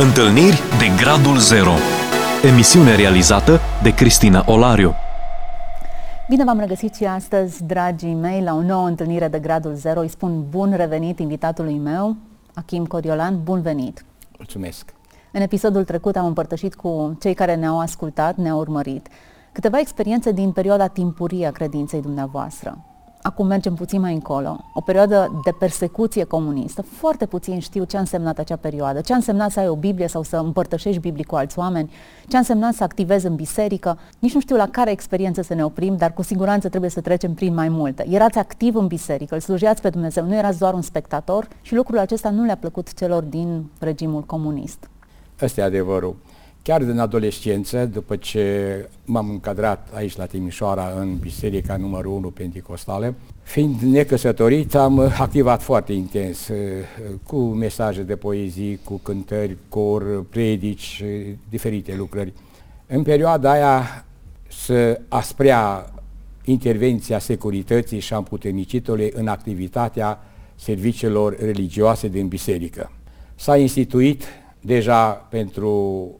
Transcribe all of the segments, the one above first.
Întâlniri de Gradul Zero Emisiune realizată de Cristina Olariu Bine v-am regăsit și astăzi, dragii mei, la o nouă întâlnire de Gradul Zero. Îi spun bun revenit invitatului meu, Achim Coriolan, bun venit! Mulțumesc! În episodul trecut am împărtășit cu cei care ne-au ascultat, ne-au urmărit, câteva experiențe din perioada timpurie a credinței dumneavoastră. Acum mergem puțin mai încolo. O perioadă de persecuție comunistă. Foarte puțin știu ce a însemnat acea perioadă, ce a însemnat să ai o Biblie sau să împărtășești Biblie cu alți oameni, ce a însemnat să activezi în biserică. Nici nu știu la care experiență să ne oprim, dar cu siguranță trebuie să trecem prin mai multe. Erați activ în biserică, îl slujeați pe Dumnezeu, nu erați doar un spectator și lucrul acesta nu le-a plăcut celor din regimul comunist. Ăsta e adevărul. Chiar din adolescență, după ce m-am încadrat aici la Timișoara în biserica numărul 1 Pentecostală, fiind necăsătorit, am activat foarte intens eh, cu mesaje de poezii, cu cântări, cor, predici, eh, diferite lucrări. În perioada aia să asprea intervenția securității și a împuternicitului în activitatea serviciilor religioase din biserică. S-a instituit deja pentru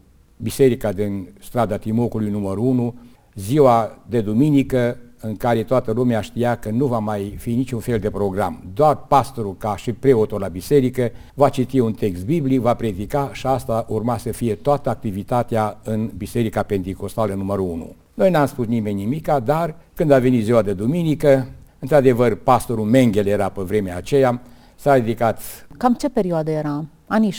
biserica din strada Timocului numărul 1, ziua de duminică în care toată lumea știa că nu va mai fi niciun fel de program. Doar pastorul, ca și preotul la biserică, va citi un text biblic, va predica și asta urma să fie toată activitatea în Biserica Pentecostală numărul 1. Noi n-am spus nimeni nimica, dar când a venit ziua de duminică, într-adevăr, pastorul Mengel era pe vremea aceea, s-a ridicat... Cam ce perioadă era? Anii 60-70.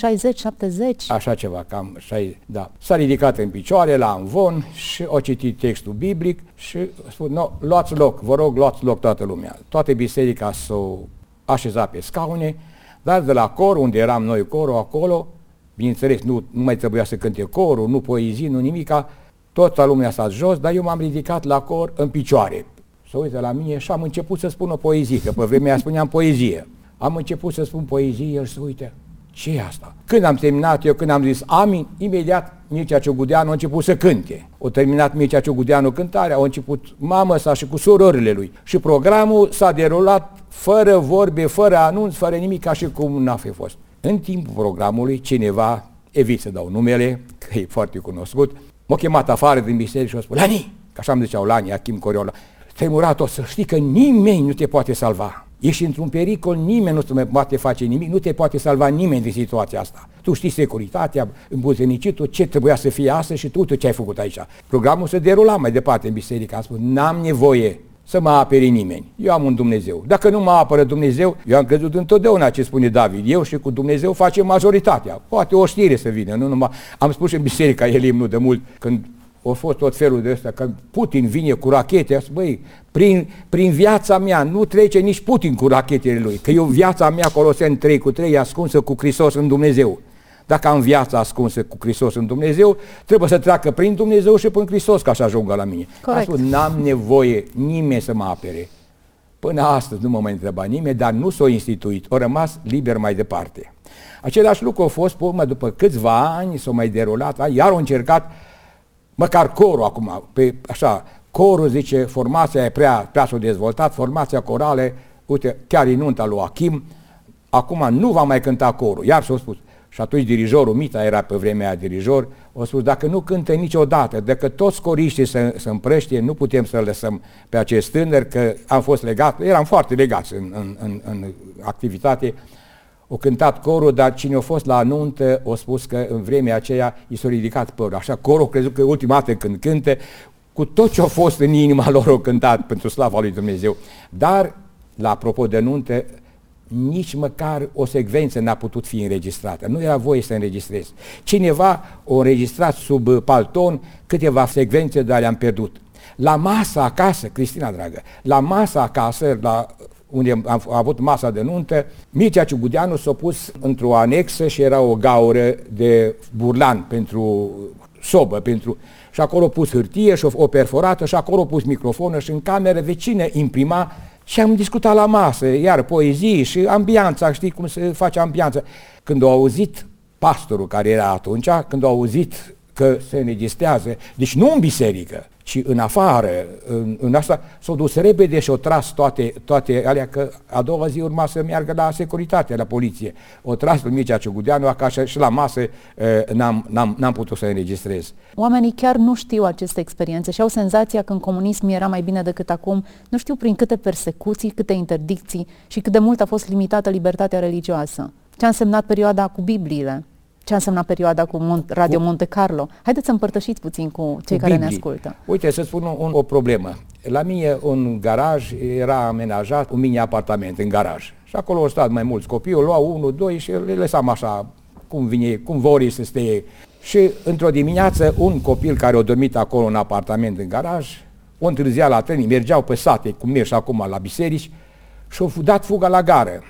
Așa ceva, cam 60, da. S-a ridicat în picioare la învon și a citit textul biblic și a spus, no, luați loc, vă rog, luați loc toată lumea. Toată biserica s-a așezat pe scaune, dar de la cor, unde eram noi corul acolo, bineînțeles, nu, nu mai trebuia să cânte corul, nu poezii, nu nimica, toată lumea s-a jos, dar eu m-am ridicat la cor în picioare. Să uite la mine și am început să spun o poezie, că pe vremea spuneam poezie. Am început să spun poezie, el se uite, ce e asta? Când am terminat eu, când am zis amin, imediat Mircea Ciogudeanu a început să cânte. O terminat Mircea Ciogudeanu cântarea, au început mamă sa și cu surorile lui. Și programul s-a derulat fără vorbe, fără anunț, fără nimic, ca și cum n-a fi fost. În timpul programului, cineva, evit să dau numele, că e foarte cunoscut, m-a chemat afară din biserică și a spus, Lani, că așa îmi ziceau Lani, Achim Coriola, tremurat o să știi că nimeni nu te poate salva. Ești într-un pericol, nimeni nu te poate face nimic, nu te poate salva nimeni din situația asta. Tu știi securitatea, îmbuzernicitul, ce trebuia să fie asta și tu, tu ce ai făcut aici. Programul se derula mai departe în biserică. Am spus, n-am nevoie să mă apere nimeni. Eu am un Dumnezeu. Dacă nu mă apără Dumnezeu, eu am crezut întotdeauna ce spune David. Eu și cu Dumnezeu facem majoritatea. Poate o știre să vină, nu numai. Am spus în biserica Elim nu de mult, când au fost tot felul de ăsta, că Putin vine cu rachete, a spus, băi, prin, prin viața mea nu trece nici Putin cu rachetele lui, că eu viața mea, Coloseni 3 cu 3, e ascunsă cu Hristos în Dumnezeu. Dacă am viața ascunsă cu Hristos în Dumnezeu, trebuie să treacă prin Dumnezeu și prin Hristos ca să ajungă la mine. Corect. spus, n-am nevoie nimeni să mă apere. Până astăzi nu mă mai întreba nimeni, dar nu s-a instituit, au rămas liber mai departe. Același lucru a fost, pe urmă, după câțiva ani, s-a mai derulat, iar au încercat măcar corul acum, pe, așa, corul zice, formația e prea, prea s-a dezvoltat, formația corale, uite, chiar în nunta lui Achim, acum nu va mai cânta corul, iar s-a spus. Și atunci dirijorul, Mita era pe vremea aia dirijor, a spus, dacă nu cântă niciodată, dacă toți coriștii se, se împrăștie, nu putem să-l lăsăm pe acest tânăr, că am fost legat, eram foarte legați în, în, în, în activitate, o cântat corul, dar cine a fost la nuntă a spus că în vremea aceea i s-a ridicat părul. Așa corul a crezut că ultima dată când cânte, cu tot ce a fost în inima lor au cântat pentru slava lui Dumnezeu. Dar, la apropo de nuntă, nici măcar o secvență n-a putut fi înregistrată. Nu era voie să înregistrez. Cineva a înregistrat sub palton câteva secvențe, dar le-am pierdut. La masa acasă, Cristina dragă, la masa acasă, la unde am avut masa de nuntă, Mircea Ciugudeanu s-a pus într-o anexă și era o gaură de burlan pentru sobă, pentru... și acolo a pus hârtie și o perforată și acolo a pus microfonă și în cameră vecină imprima și am discutat la masă, iar poezii și ambianța, știi cum se face ambianța. Când au auzit pastorul care era atunci, când au auzit că se înregistrează, deci nu în biserică, ci în afară, în, în asta, s-au dus repede și au tras toate, toate alea, că a doua zi urma să meargă la securitate, la poliție. O tras pe Mircea Ciugudeanu acasă și la masă n-am, n-am, n-am putut să înregistrez. Oamenii chiar nu știu aceste experiențe și au senzația că în comunism era mai bine decât acum. Nu știu prin câte persecuții, câte interdicții și cât de mult a fost limitată libertatea religioasă. Ce a însemnat perioada cu Bibliile? Ce a însemnat perioada cu Mont- Radio Monte Carlo. Haideți să împărtășiți puțin cu cei cu care Biblii. ne ascultă. Uite, să spun un, o problemă. La mine un garaj era amenajat, un mini-apartament în garaj. Și acolo au stat mai mulți copii, o luau unul, doi și le lăsam așa, cum vine, cum vor să stea Și într-o dimineață, un copil care a dormit acolo în apartament în garaj, o întârzia la tren, mergeau pe sate, cum merg și acum la biserici, și au dat fuga la gară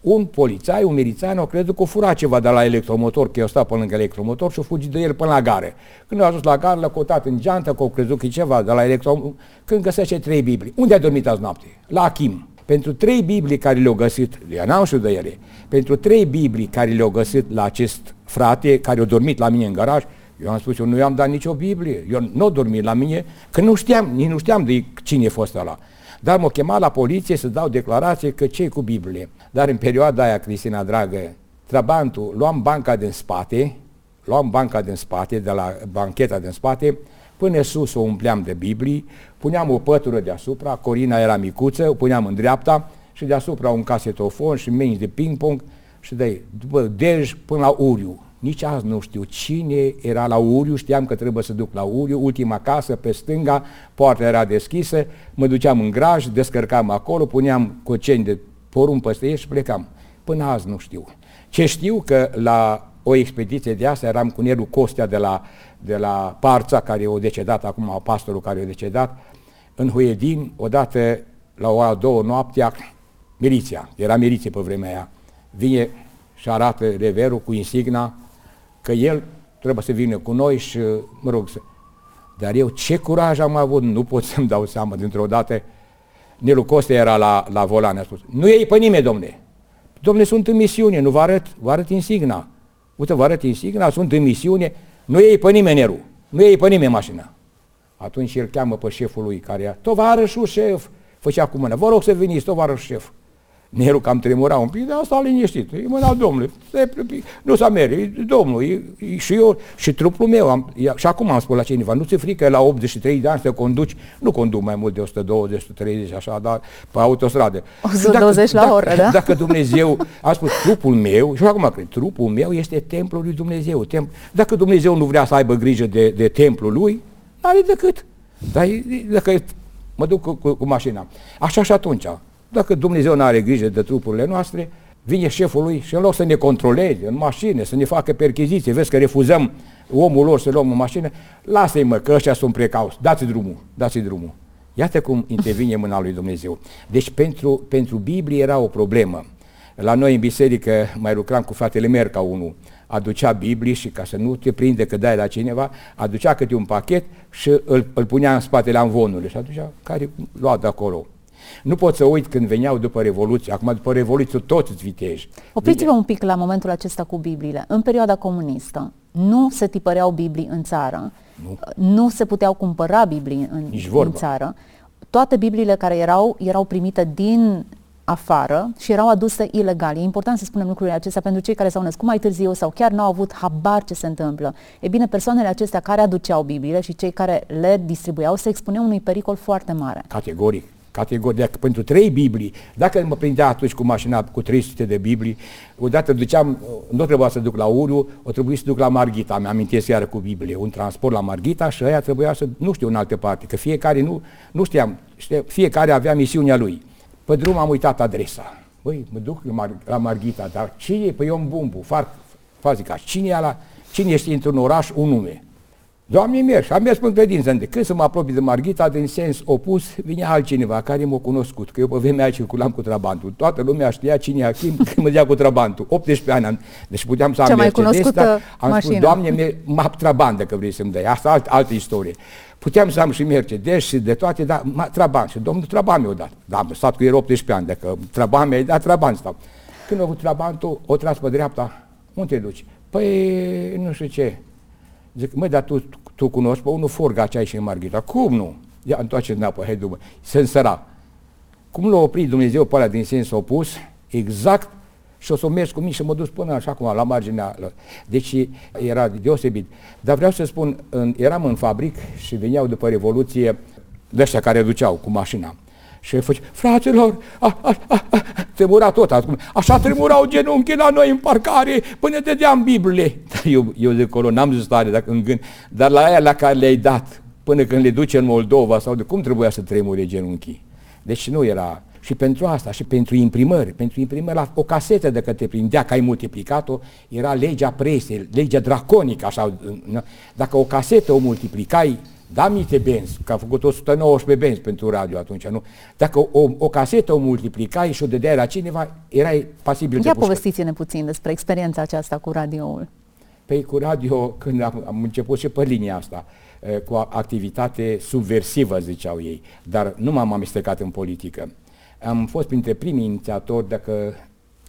un polițai, un milițan, au crezut că o fura ceva de la electromotor, că eu stau pe lângă electromotor și au fugit de el până la gare. Când a ajuns la gare, l-a cotat în geantă, că au crezut că e ceva de la electromotor, când găsește trei Biblii. Unde a dormit azi noapte? La Achim. Pentru trei Biblii care le-au găsit, le n-am știu de ele, pentru trei Biblii care le-au găsit la acest frate care a dormit la mine în garaj, eu am spus, eu nu i-am dat nicio Biblie, eu nu dormit la mine, că nu știam, nici nu știam de cine a fost ăla. Dar m-au chemat la poliție să dau declarație că ce cu Biblie. Dar în perioada aia, Cristina dragă, Trabantul, luam banca din spate, luam banca din spate, de la bancheta din spate, până sus o umpleam de Biblii, puneam o pătură deasupra, Corina era micuță, o puneam în dreapta și deasupra un casetofon și menți de ping-pong și de după Dej până la Uriu. Nici azi nu știu cine era la Uriu, știam că trebuie să duc la Uriu, ultima casă pe stânga, poarta era deschisă, mă duceam în graj, descărcam acolo, puneam coceni de porumb peste ei și plecam. Până azi nu știu. Ce știu că la o expediție de asta eram cu Nelu Costea de la, de la Parța, care o decedat, acum pastorul care o decedat, în Huedin, odată la o a doua noaptea, miliția, era miliție pe vremea aia, vine și arată reverul cu insigna, că el trebuie să vină cu noi și, mă rog, să... Dar eu ce curaj am avut, nu pot să-mi dau seama dintr-o dată. Nelu Coste era la, la volan, a spus, nu iei pe nimeni, domne. Domne, sunt în misiune, nu vă arăt, vă arăt insigna. Uite, vă arăt insigna, sunt în misiune, nu iei pe nimeni, Nelu, nu iei pe nimeni mașina. Atunci el cheamă pe șeful lui care era, tovarășul șef, făcea cu mână, vă rog să veniți, tovarășul șef. Nelu cam tremura un pic, dar asta liniștit. E mâna Domnului. Nu s-a mers, e Domnul. E, e, și eu, și trupul meu. Am, e, și acum am spus la cineva, nu ți frică la 83 de ani să conduci, nu conduc mai mult de 120, 130, așa, dar pe autostradă. 120 dacă, la oră, dacă, da? Dacă Dumnezeu, a spus, trupul meu, și acum cred, trupul meu este templul lui Dumnezeu. Templ, dacă Dumnezeu nu vrea să aibă grijă de, de templul lui, n-are decât. Dar dacă mă duc cu, cu, cu mașina. Așa și atunci. Dacă Dumnezeu nu are grijă de trupurile noastre, vine șeful lui și în loc să ne controleze în mașină, să ne facă percheziție, vezi că refuzăm omul lor să luăm în mașină, lasă-i mă, că ăștia sunt precauți, dați drumul, dați drumul. Iată cum intervine mâna lui Dumnezeu. Deci pentru, pentru Biblie era o problemă. La noi în biserică mai lucram cu fratele Merca unul, aducea Biblie și ca să nu te prinde că dai la cineva, aducea câte un pachet și îl, îl punea în spatele amvonului și aducea care lua de acolo. Nu pot să uit când veneau după Revoluție, acum după Revoluție toți viteji. Opriți-vă un pic la momentul acesta cu Bibliile. În perioada comunistă nu se tipăreau Biblii în țară, nu, nu se puteau cumpăra Biblii în, în țară. Toate Bibliile care erau, erau primite din afară și erau aduse ilegal. E important să spunem lucrurile acestea pentru cei care s-au născut mai târziu sau chiar n-au avut habar ce se întâmplă. E bine, persoanele acestea care aduceau Bibliile și cei care le distribuiau se expuneau unui pericol foarte mare. Categoric categorie, pentru trei Biblii, dacă mă prindea atunci cu mașina cu 300 de Biblii, odată duceam, nu trebuia să duc la Uriu, o trebuie să duc la Margita, mi-amintesc iară cu Biblie, un transport la Margita și aia trebuia să, nu știu, în alte parte, că fiecare nu, nu știam, știa, fiecare avea misiunea lui. Pe drum am uitat adresa. Băi, mă duc la Margita, dar cine e? Păi eu în bumbu, fac, fac zic, cine, e la, cine este într-un oraș un nume? Doamne, merg. Am mers în credință. De când să mă apropii de Marghita, din sens opus, vine altcineva care m-a cunoscut, că eu pe vremea aia circulam cu trabantul. Toată lumea știa cine e Achim când mă dea cu trabantul. 18 ani am, deci puteam să am Cea mai cunoscută am mașină. spus, Doamne, m-a trabandă că vrei să-mi dai. Asta alt, altă istorie. Puteam să am și Mercedes și de toate, dar Trabant. Și domnul Trabant mi-a dat. Da, am stat cu el 18 ani, dacă Trabant mi-a dat, Trabant stau. Când a avut Trabantul, o tras pe dreapta, unde te duci? Păi, nu știu ce. Zic, măi, dar tu tu cunoști pe unul Forga ce ai și în Marghita. Cum nu? Ia, întoarce înapoi, hai după. Se însăra. Cum l-a oprit Dumnezeu pe ăla din sens opus? Exact și o să mergi cu mine și mă duc până așa cum la marginea. Deci era deosebit. Dar vreau să spun, în, eram în fabric și veneau după Revoluție de ăștia care duceau cu mașina. Și făcea, fraților, a, a, a, a, tremura tot, acum, așa tremurau genunchii la noi în parcare până dădeam Biblile. Eu, eu de acolo n-am zis tare dacă în gând, dar la aia la care le-ai dat, până când le duce în Moldova sau de cum trebuia să tremure genunchii. Deci nu era, și pentru asta, și pentru imprimări, pentru imprimări, la o casetă de către prindea că ai multiplicat-o, era legea presei, legea draconică, așa, dacă o casetă o multiplicai, da mite benzi, că a făcut 119 benzi pentru radio atunci, nu? Dacă o, o casetă o multiplicai și o dădeai la cineva, erai pasibil Ia de povestiți-ne puțin despre experiența aceasta cu radioul. Păi cu radio, când am, am început și pe linia asta, eh, cu activitate subversivă, ziceau ei, dar nu m-am amestecat în politică. Am fost printre primii inițiatori, dacă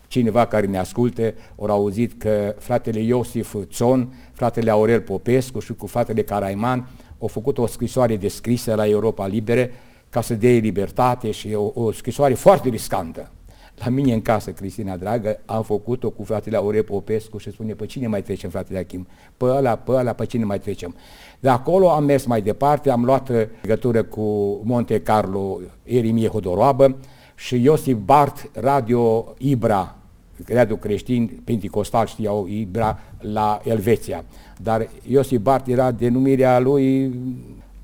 cineva care ne asculte, au auzit că fratele Iosif Țon, fratele Aurel Popescu și cu fratele Caraiman au făcut o scrisoare descrisă la Europa Libere ca să dea libertate și o, o scrisoare foarte riscantă. La mine în casă, Cristina dragă, am făcut-o cu fratele Aurel Popescu și spune, pe cine mai trecem, fratele Achim? Pe ăla, pe ăla, pe cine mai trecem? De acolo am mers mai departe, am luat legătură cu Monte Carlo, Erimie Hodoroabă, și Iosif Bart, Radio Ibra, Radio creștin, Pentecostal știau Ibra, la Elveția. Dar Iosif Bart era denumirea lui,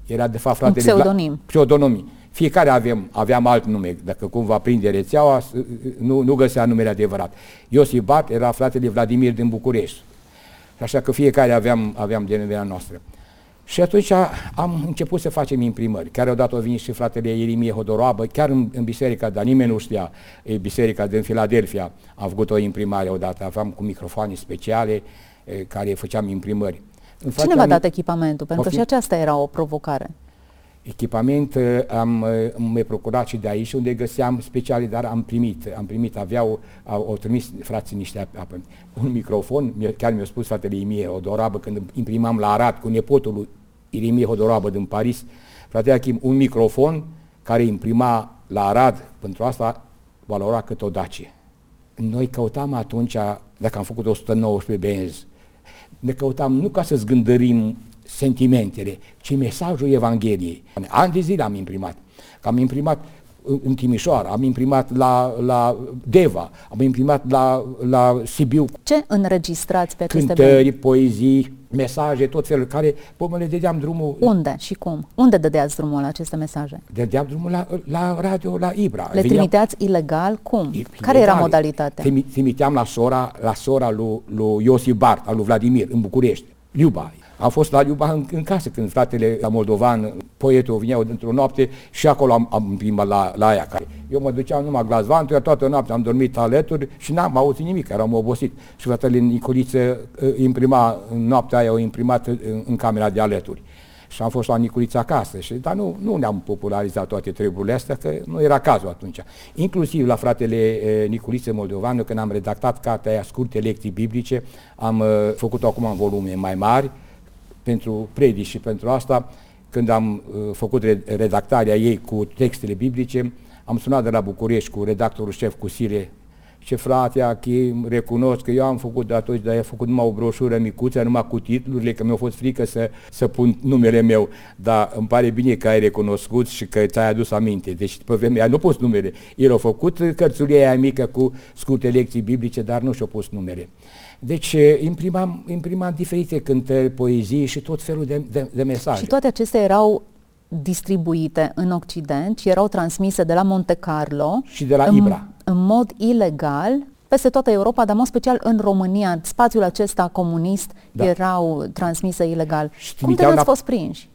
era de fapt fratele... Pseudonim. Pseudonim. Fiecare avem, aveam alt nume, dacă cumva prinde rețeaua, nu, nu găsea numele adevărat. Iosif Bart era fratele Vladimir din București. Așa că fiecare aveam, aveam denumirea noastră. Și atunci am început să facem imprimări. Chiar odată a venit și fratele Ierimie Hodoroabă, chiar în, în biserica, dar nimeni nu știa, e biserica din Filadelfia, am făcut o imprimare odată, aveam cu microfoane speciale e, care făceam imprimări. Cine v-a dat echipamentul? Pentru că și aceasta era o provocare. Echipament am mai procurat și de aici unde găseam speciale, dar am primit, am primit, aveau, au, au trimis frații niște apă. Un microfon, chiar mi-a spus fratele Imie Odorabă când imprimam la Arad cu nepotul lui Irimie Hodorabă din Paris, frate Achim, un microfon care imprima la Arad, pentru asta valora cât o dacie. Noi căutam atunci, dacă am făcut 119 benzi, ne căutam nu ca să zgândărim sentimentele, ci mesajul Evangheliei. Ani de zile am imprimat. Că am imprimat în Timișoara, am imprimat la, la Deva, am imprimat la, la Sibiu. Ce înregistrați pe aceste Cântări, bani? poezii, mesaje, tot felul, care, pe le dădeam drumul... Unde și cum? Unde dădeați drumul la aceste mesaje? Dădeam drumul la, la radio, la Ibra. Le Veneam... trimiteați ilegal? Cum? Ilegal. Care era modalitatea? Trimiteam la sora, la sora lui, lui Iosif Bart, al lui Vladimir, în București. Liuba, am fost la Iuba în, în casă când fratele la moldovan, poetul, vineau dintr-o noapte și acolo am, am primat la, la aia. Care. Eu mă duceam numai la Zvantul, toată noaptea am dormit alături și n-am auzit nimic, eram obosit. Și fratele Nicoliță uh, imprima, în noaptea aia o imprimat în, în camera de alături. Și am fost la Nicolița acasă, și, dar nu, nu ne-am popularizat toate treburile astea, că nu era cazul atunci. Inclusiv la fratele e, Nicoliță Moldovanu, când am redactat cartea aia scurte lecții biblice, am uh, făcut-o acum în volume mai mari, pentru predici și pentru asta, când am uh, făcut redactarea ei cu textele biblice, am sunat de la București cu redactorul șef cu Sire ce frate, Achim, recunosc că eu am făcut de atunci, dar ai făcut numai o broșură micuță, numai cu titlurile, că mi-a fost frică să, să pun numele meu, dar îmi pare bine că ai recunoscut și că ți-ai adus aminte. Deci pe vremea nu pus numele. El a făcut cărțulia aia mică cu scurte lecții biblice, dar nu și-a pus numele. Deci imprimam, imprimam diferite cântări, poezii și tot felul de, de, de mesaje. Și toate acestea erau distribuite în Occident și erau transmise de la Monte Carlo și de la în, Ibra. în mod ilegal peste toată Europa, dar în mod special în România, spațiul acesta comunist da. erau transmise ilegal. Și Cum de ați fost prinși?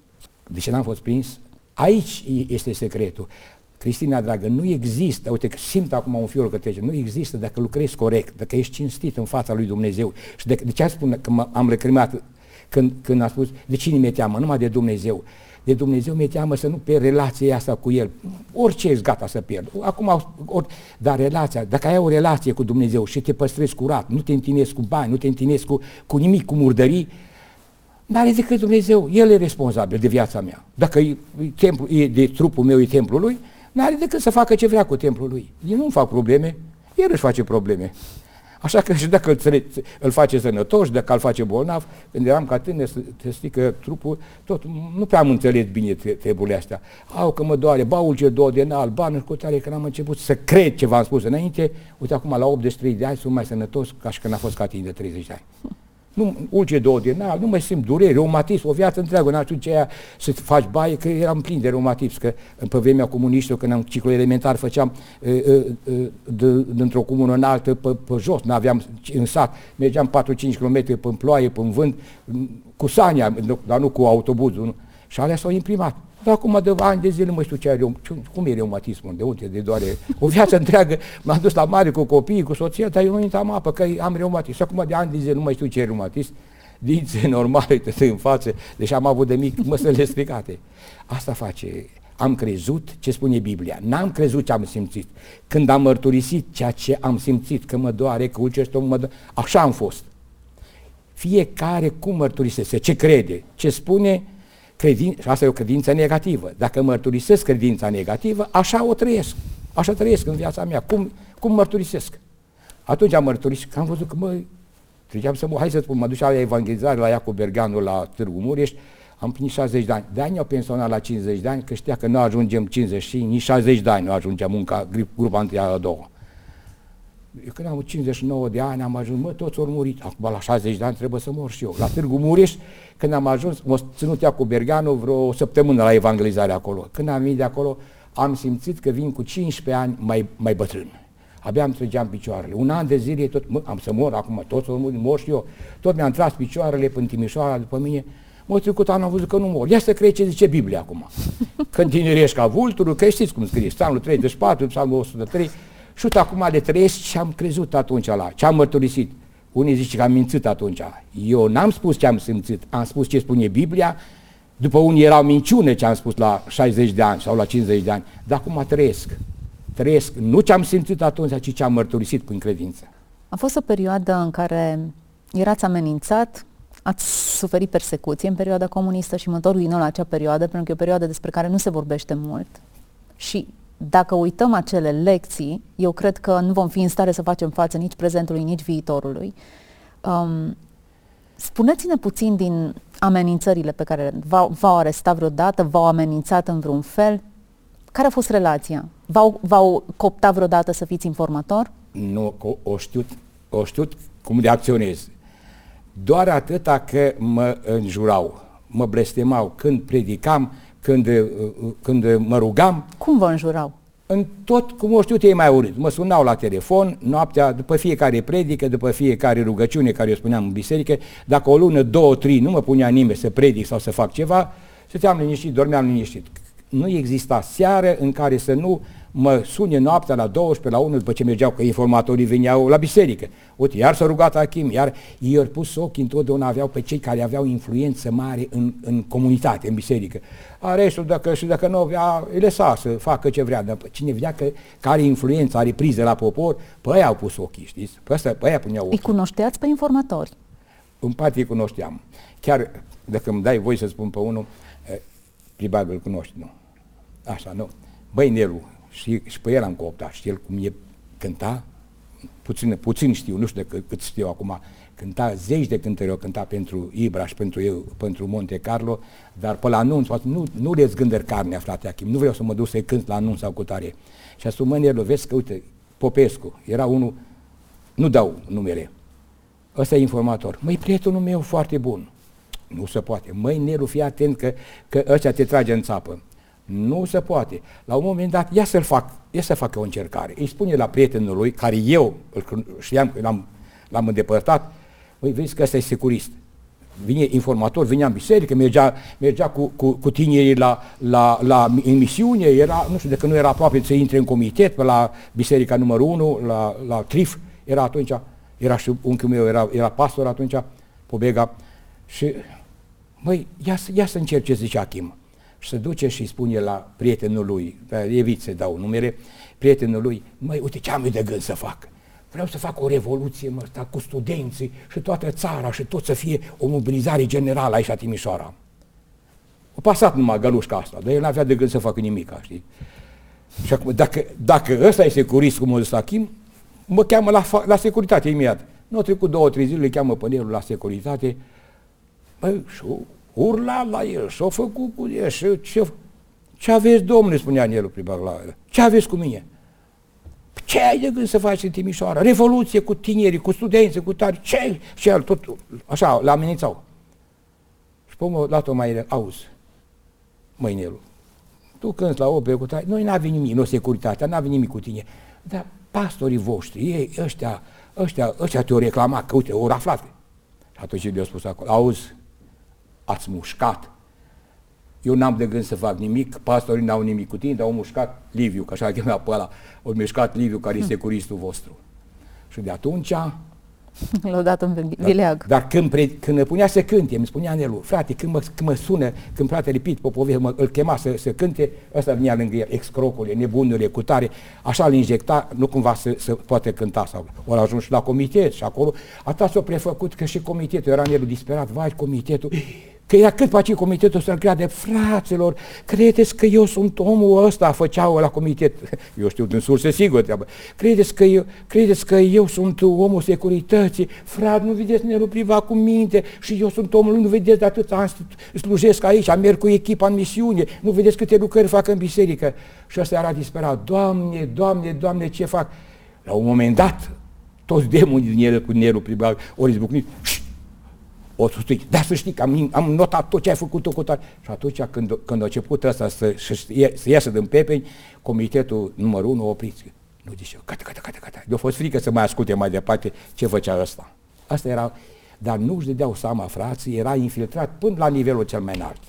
De ce n-am fost prins? Aici este secretul. Cristina, dragă, nu există, uite, simt acum un fior că trece, nu există dacă lucrezi corect, dacă ești cinstit în fața lui Dumnezeu. Și de, de ce spun că am recrimat când, când a spus, de cine mi-e teamă? Numai de Dumnezeu. De Dumnezeu mi-e teamă să nu pierd relația asta cu El. Orice ești gata să pierd. Acum, or, dar relația, dacă ai o relație cu Dumnezeu și te păstrezi curat, nu te întinezi cu bani, nu te întinezi cu, cu nimic, cu murdării, N-are decât Dumnezeu, El e responsabil de viața mea. Dacă e, templu, e de trupul meu, e templul lui, n-are decât să facă ce vrea cu templul lui. Eu nu fac probleme, El își face probleme. Așa că și dacă îl, îl face sănătos, dacă îl face bolnav, când eram ca tânăr, să știi că trupul, tot, nu prea am înțeles bine treburile astea. Au că mă doare, baul ce două de înalt, banul cu tare, când am început să cred ce v-am spus înainte, uite acum la 83 de ani sunt mai sănătos ca și când a fost ca tine de 30 de ani nu, ulce două din alt, nu mai simt dureri, reumatism, o viață întreagă, n-am știut ce aia să faci baie, că eram plin de reumatism, că pe vremea comuniștilor, când am ciclu elementar, făceam dintr-o comună în altă, pe, pe jos, nu aveam în sat, mergeam 4-5 km pe ploaie, pe vânt, cu sania, dar nu cu autobuzul, și alea s-au imprimat. Dar acum de ani de zile mă știu ce are, cum e reumatismul, de unde, de doare. O viață întreagă m-am dus la mare cu copiii, cu soția, dar eu nu am apă, că am reumatism. Și acum de ani de zile nu mai știu ce e reumatism. Dințe normale, te în față, deși am avut de mic măsele stricate. Asta face am crezut ce spune Biblia. N-am crezut ce am simțit. Când am mărturisit ceea ce am simțit, că mă doare, că ulce mă doare, așa am fost. Fiecare cum mărturisește, ce crede, ce spune, credin, și asta e o credință negativă. Dacă mărturisesc credința negativă, așa o trăiesc. Așa trăiesc în viața mea. Cum, cum mărturisesc? Atunci am mărturisit că am văzut că, mă, treceam să mă, hai să spun, mă duceam la evangelizare la Iacob Berganu la Târgu Mureș, am plinit 60 de ani. De ani au pensionat la 50 de ani, că știa că nu ajungem 50 și nici 60 de ani nu ajungem munca grupa întâia a doua. Eu când am 59 de ani am ajuns, mă, toți au murit. Acum la 60 de ani trebuie să mor și eu. La Târgu Mureș, când am ajuns, m-a ținut ea cu Berganu vreo o săptămână la evangelizare acolo. Când am venit de acolo, am simțit că vin cu 15 ani mai, mai bătrân. Abia îmi trăgeam picioarele. Un an de zile tot, mă, am să mor acum, toți au murit, mor și eu. Tot mi-am tras picioarele până Timișoara după mine. Mă trecut an am văzut că nu mor. Ia să crezi ce zice Biblia acum. Când tinerești ca vulturul, că știți cum scrie, psalmul 34, psalmul 103, și uite acum de trăiesc ce am crezut atunci la, ce am mărturisit. Unii zice că am mințit atunci. Eu n-am spus ce am simțit, am spus ce spune Biblia, după unii erau minciune ce am spus la 60 de ani sau la 50 de ani, dar acum trăiesc. Trăiesc nu ce am simțit atunci, ci ce am mărturisit prin credință. A fost o perioadă în care erați amenințat, ați suferit persecuție în perioada comunistă și mă întorc din nou la acea perioadă, pentru că e o perioadă despre care nu se vorbește mult. Și dacă uităm acele lecții, eu cred că nu vom fi în stare să facem față nici prezentului, nici viitorului. Um, spuneți-ne puțin din amenințările pe care v-au, v-au arestat vreodată, v-au amenințat în vreun fel. Care a fost relația? V-au, v-au coptat vreodată să fiți informator? Nu, o știu, o știu cum de acționez. Doar atâta că mă înjurau, mă blestemau când predicam, când, uh, uh, când mă rugam. Cum vă înjurau? În tot cum o știu ei mai urât. Mă sunau la telefon, noaptea, după fiecare predică, după fiecare rugăciune care o spuneam în biserică, dacă o lună, două, trei, nu mă punea nimeni să predic sau să fac ceva, stăteam liniștit, dormeam liniștit. Nu exista seară în care să nu mă sune noaptea la 12, la 1, după ce mergeau, că informatorii veneau la biserică. Uite, iar s-a rugat Achim, iar ei au pus ochii întotdeauna aveau pe cei care aveau influență mare în, în comunitate, în biserică. A restul, dacă, și dacă nu avea, îi lăsa să facă ce vrea, dar cine vedea că, care influență are priză la popor, pe aia au pus ochii, știți? Pe, asta, pe aia puneau ochii. Îi cunoșteați pe informatori? În parte îi cunoșteam. Chiar, dacă îmi dai voi să spun pe unul, probabil îl cunoști, nu. Așa, nu. Băi, Nelu, și, și pe el am cooptat, și el cum e cânta, puțin, puțin știu, nu știu de cât, cât știu acum, cânta zeci de cântări, o cânta pentru Ibra și pentru eu, pentru Monte Carlo, dar pe la anunț, nu, nu le zgândări carnea, frate Achim, nu vreau să mă duc să-i cânt la anunț sau cu tare. Și asumând el, vezi că, uite, Popescu, era unul, nu dau numele, ăsta e informator, măi, prietenul meu foarte bun, nu se poate, măi, Nelu, fii atent că, că ăsta te trage în țapă. Nu se poate. La un moment dat, ia să-l fac, ia să facă o încercare. Îi spune la prietenul lui, care eu îl știam că l-am, l-am îndepărtat, Păi vezi că ăsta e securist. Vine informator, vinea în biserică, mergea, mergea cu, cu, cu tinerii la, la, la, în misiune, era, nu știu, de că nu era aproape să intre în comitet, pe la biserica numărul 1, la, la Trif, era atunci, era și unchiul meu, era, era pastor atunci, Pobega, și, măi, ia, ia să încerce, zice Achim și se duce și spune la prietenul lui, evit să dau numere, prietenul lui, măi, uite ce am eu de gând să fac. Vreau să fac o revoluție, mă, sta, cu studenții și toată țara și tot să fie o mobilizare generală aici la Timișoara. A pasat numai gălușca asta, dar el n-avea de gând să facă nimic, știi? Și acum, dacă, dacă ăsta este curist cum o Achim, mă cheamă la, la securitate imediat. Nu a trecut două, trei zile, le cheamă pănerul la securitate, bă, și urla la el, și-a făcut cu el, și ce, ce aveți, domnule, spunea Nelu Pribac la el, ce aveți cu mine? Ce ai de gând să faci în Timișoara? Revoluție cu tinerii, cu studenți, cu tari, ce? Și el tot, așa, l-a amenințau. Și pe urmă, dat-o mai auzi, măinelul, tu când la opere cu tare, noi n-avem nimic, nu securitatea, n-avem nimic cu tine. Dar pastorii voștri, ei, ăștia, ăștia, ăștia te-au reclamat, că uite, au aflat. Și atunci le-au spus acolo, auzi, ați mușcat. Eu n-am de gând să fac nimic, pastorii n-au nimic cu tine, dar au mușcat Liviu, că așa chemea pe ăla, au mușcat Liviu, care este securistul vostru. Și de atunci L-au dat în vileag. Dar, dar când, pre, când îmi punea să cânte, îmi spunea Nelu, frate, când mă, când mă sună, când fratele Pit Popovic mă, îl chema să, să cânte, ăsta venea lângă el, excrocule, nebunurile, cu tare, așa îl injecta, nu cumva să, să poate cânta sau ori ajuns și la comitet și acolo, atât s-a prefăcut că și comitetul, era Nelu disperat, vai, comitetul, Că era cât face comitetul să-l creade, fraților, credeți că eu sunt omul ăsta, făceau la comitet, eu știu din surse sigur treabă, credeți că, eu, credeți că eu sunt omul securității, frate, nu vedeți Nelu Priva cu minte? Și eu sunt omul, nu vedeți de atât ani slujesc aici, merg cu echipa în misiune, nu vedeți câte lucrări fac în biserică. Și ăsta era disperat, Doamne, Doamne, Doamne, ce fac? La un moment dat, toți demonii din el cu Nelu Priva ori izbucnit, o susțin. Dar să știi că am, am notat tot ce ai făcut tu cu tare. Și atunci când, când a început ăsta să, să, să iasă din pepeni, comitetul numărul 1 a oprit. Nu zice, gata, gata, gata, gata. Eu fost frică să mai asculte mai departe ce făcea ăsta. Asta era, dar nu își dădeau seama, frații, era infiltrat până la nivelul cel mai înalt.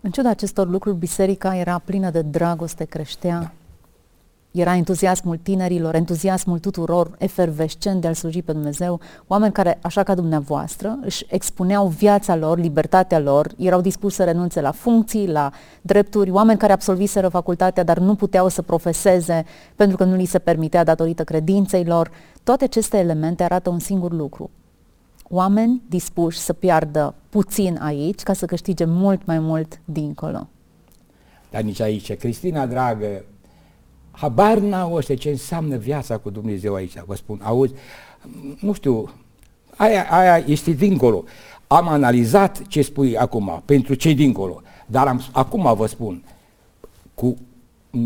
În ciuda acestor lucruri, biserica era plină de dragoste, creștea. Da era entuziasmul tinerilor, entuziasmul tuturor, efervescent de a-L sluji pe Dumnezeu, oameni care, așa ca dumneavoastră, își expuneau viața lor, libertatea lor, erau dispuși să renunțe la funcții, la drepturi, oameni care absolviseră facultatea, dar nu puteau să profeseze pentru că nu li se permitea datorită credinței lor. Toate aceste elemente arată un singur lucru. Oameni dispuși să piardă puțin aici ca să câștige mult mai mult dincolo. Dar nici aici, Cristina, dragă, habar n-au ăștia ce înseamnă viața cu Dumnezeu aici, vă spun, auzi, nu știu, aia, aia este dincolo. Am analizat ce spui acum, pentru ce dincolo, dar am, acum vă spun, cu,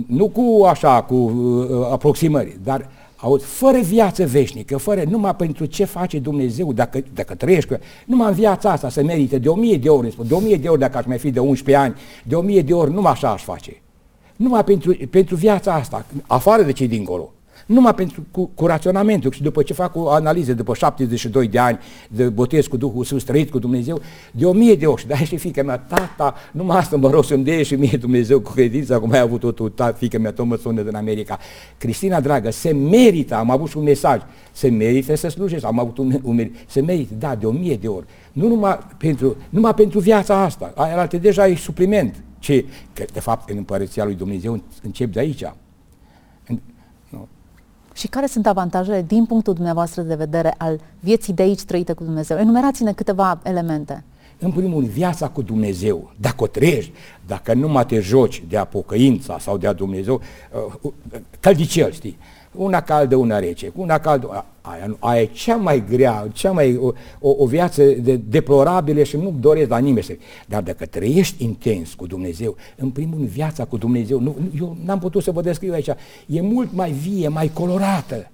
nu cu așa, cu uh, aproximări, dar auzi, fără viață veșnică, fără numai pentru ce face Dumnezeu, dacă, dacă trăiești, numai în viața asta se merită de o mie de ori, de o mie de ori dacă aș mai fi de 11 ani, de o mie de ori, numai așa aș face numai pentru, pentru viața asta, afară de cei dincolo. Numai pentru, cu, cu raționamentul și după ce fac o analiză, după 72 de ani de botez cu Duhul Sfânt, trăit cu Dumnezeu, de o mie de ori, dar și fiica mea, tata, numai asta mă rog să-mi dea și mie Dumnezeu cu credința, cum ai avut-o tu, ta, fiica mea, tot mă sună din America. Cristina, dragă, se merită, am avut și un mesaj, se merită să slujesc, am avut un, un se merită, da, de o mie de ori. Nu numai pentru, numai pentru viața asta, aia deja e supliment, ce, că de fapt în împărăția lui Dumnezeu încep de aici. Nu. Și care sunt avantajele din punctul dumneavoastră de vedere al vieții de aici trăite cu Dumnezeu? Enumerați-ne câteva elemente. În primul rând, viața cu Dumnezeu, dacă o trăiești, dacă nu mai te joci de apocăința sau de a Dumnezeu, uh, uh căldicel, știi? una caldă, una rece, una caldă, aia, aia e cea mai grea, cea mai, o, o, o viață de, deplorabilă și nu doresc la nimeni să... Dar dacă trăiești intens cu Dumnezeu, în primul rând viața cu Dumnezeu, nu, eu n-am putut să vă descriu aici, e mult mai vie, mai colorată.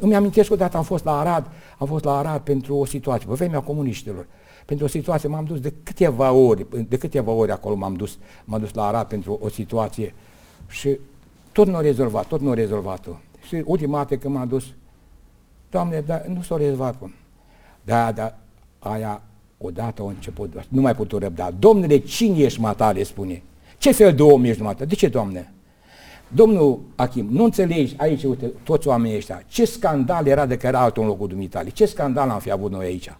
Îmi amintesc odată am fost la Arad, am fost la Arad pentru o situație, pe vremea comuniștilor, pentru o situație m-am dus de câteva ori, de câteva ori acolo m-am dus, m-am dus la Arad pentru o situație și tot nu a rezolvat, tot nu a rezolvat-o. Și ultima dată când m-am dus, Doamne, dar nu s-a rezolvat. Da, da, aia odată a început, nu mai putut răbda. Domnule, cine ești matale, spune. Ce fel de om ești matale? De ce, Doamne? Domnul Achim, nu înțelegi aici, uite, toți oamenii ăștia, ce scandal era de că era altul în locul dumitale, ce scandal am fi avut noi aici?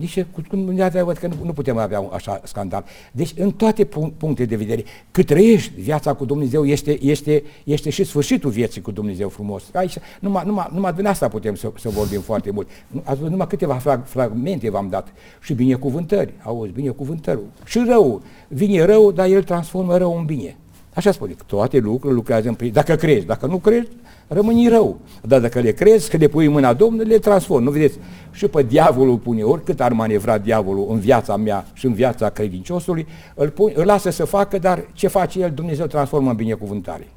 Nici cu Dumnezeu văd că nu, nu putem avea un așa scandal. Deci, în toate puncte de vedere, cât trăiești viața cu Dumnezeu, este, este, este și sfârșitul vieții cu Dumnezeu frumos. Aici, numai, numai, numai din asta putem să, să vorbim foarte mult. Ați văzut numai câteva fragmente v-am dat. Și binecuvântări, auzi, binecuvântări. Și rău. Vine rău, dar el transformă rău în bine. Așa spune, toate lucrurile lucrează în prin... Dacă crezi, dacă nu crezi, rămâni rău. Dar dacă le crezi, că le pui în mâna Domnului, le transform. Nu vedeți? Și pe diavolul pune, oricât ar manevra diavolul în viața mea și în viața credinciosului, îl, pune, îl lasă să facă, dar ce face el, Dumnezeu transformă în binecuvântare.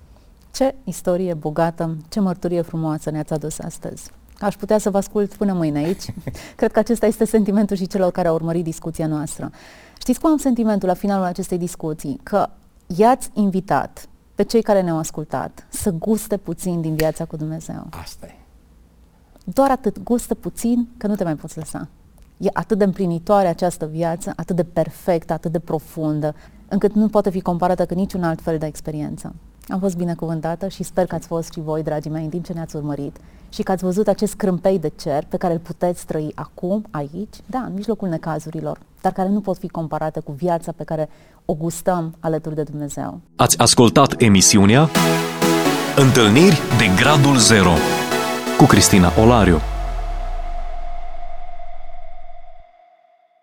Ce istorie bogată, ce mărturie frumoasă ne-ați adus astăzi. Aș putea să vă ascult până mâine aici. Cred că acesta este sentimentul și celor care au urmărit discuția noastră. Știți cum am sentimentul la finalul acestei discuții? Că i-ați invitat pe cei care ne-au ascultat să guste puțin din viața cu Dumnezeu. Asta e. Doar atât, gustă puțin că nu te mai poți lăsa. E atât de împlinitoare această viață, atât de perfectă, atât de profundă, încât nu poate fi comparată cu niciun alt fel de experiență. Am fost binecuvântată și sper că ați fost și voi, dragii mei, în timp ce ne-ați urmărit și că ați văzut acest crâmpei de cer pe care îl puteți trăi acum, aici, da, în mijlocul necazurilor, dar care nu pot fi comparate cu viața pe care o gustăm alături de Dumnezeu. Ați ascultat emisiunea Întâlniri de Gradul Zero cu Cristina Olariu.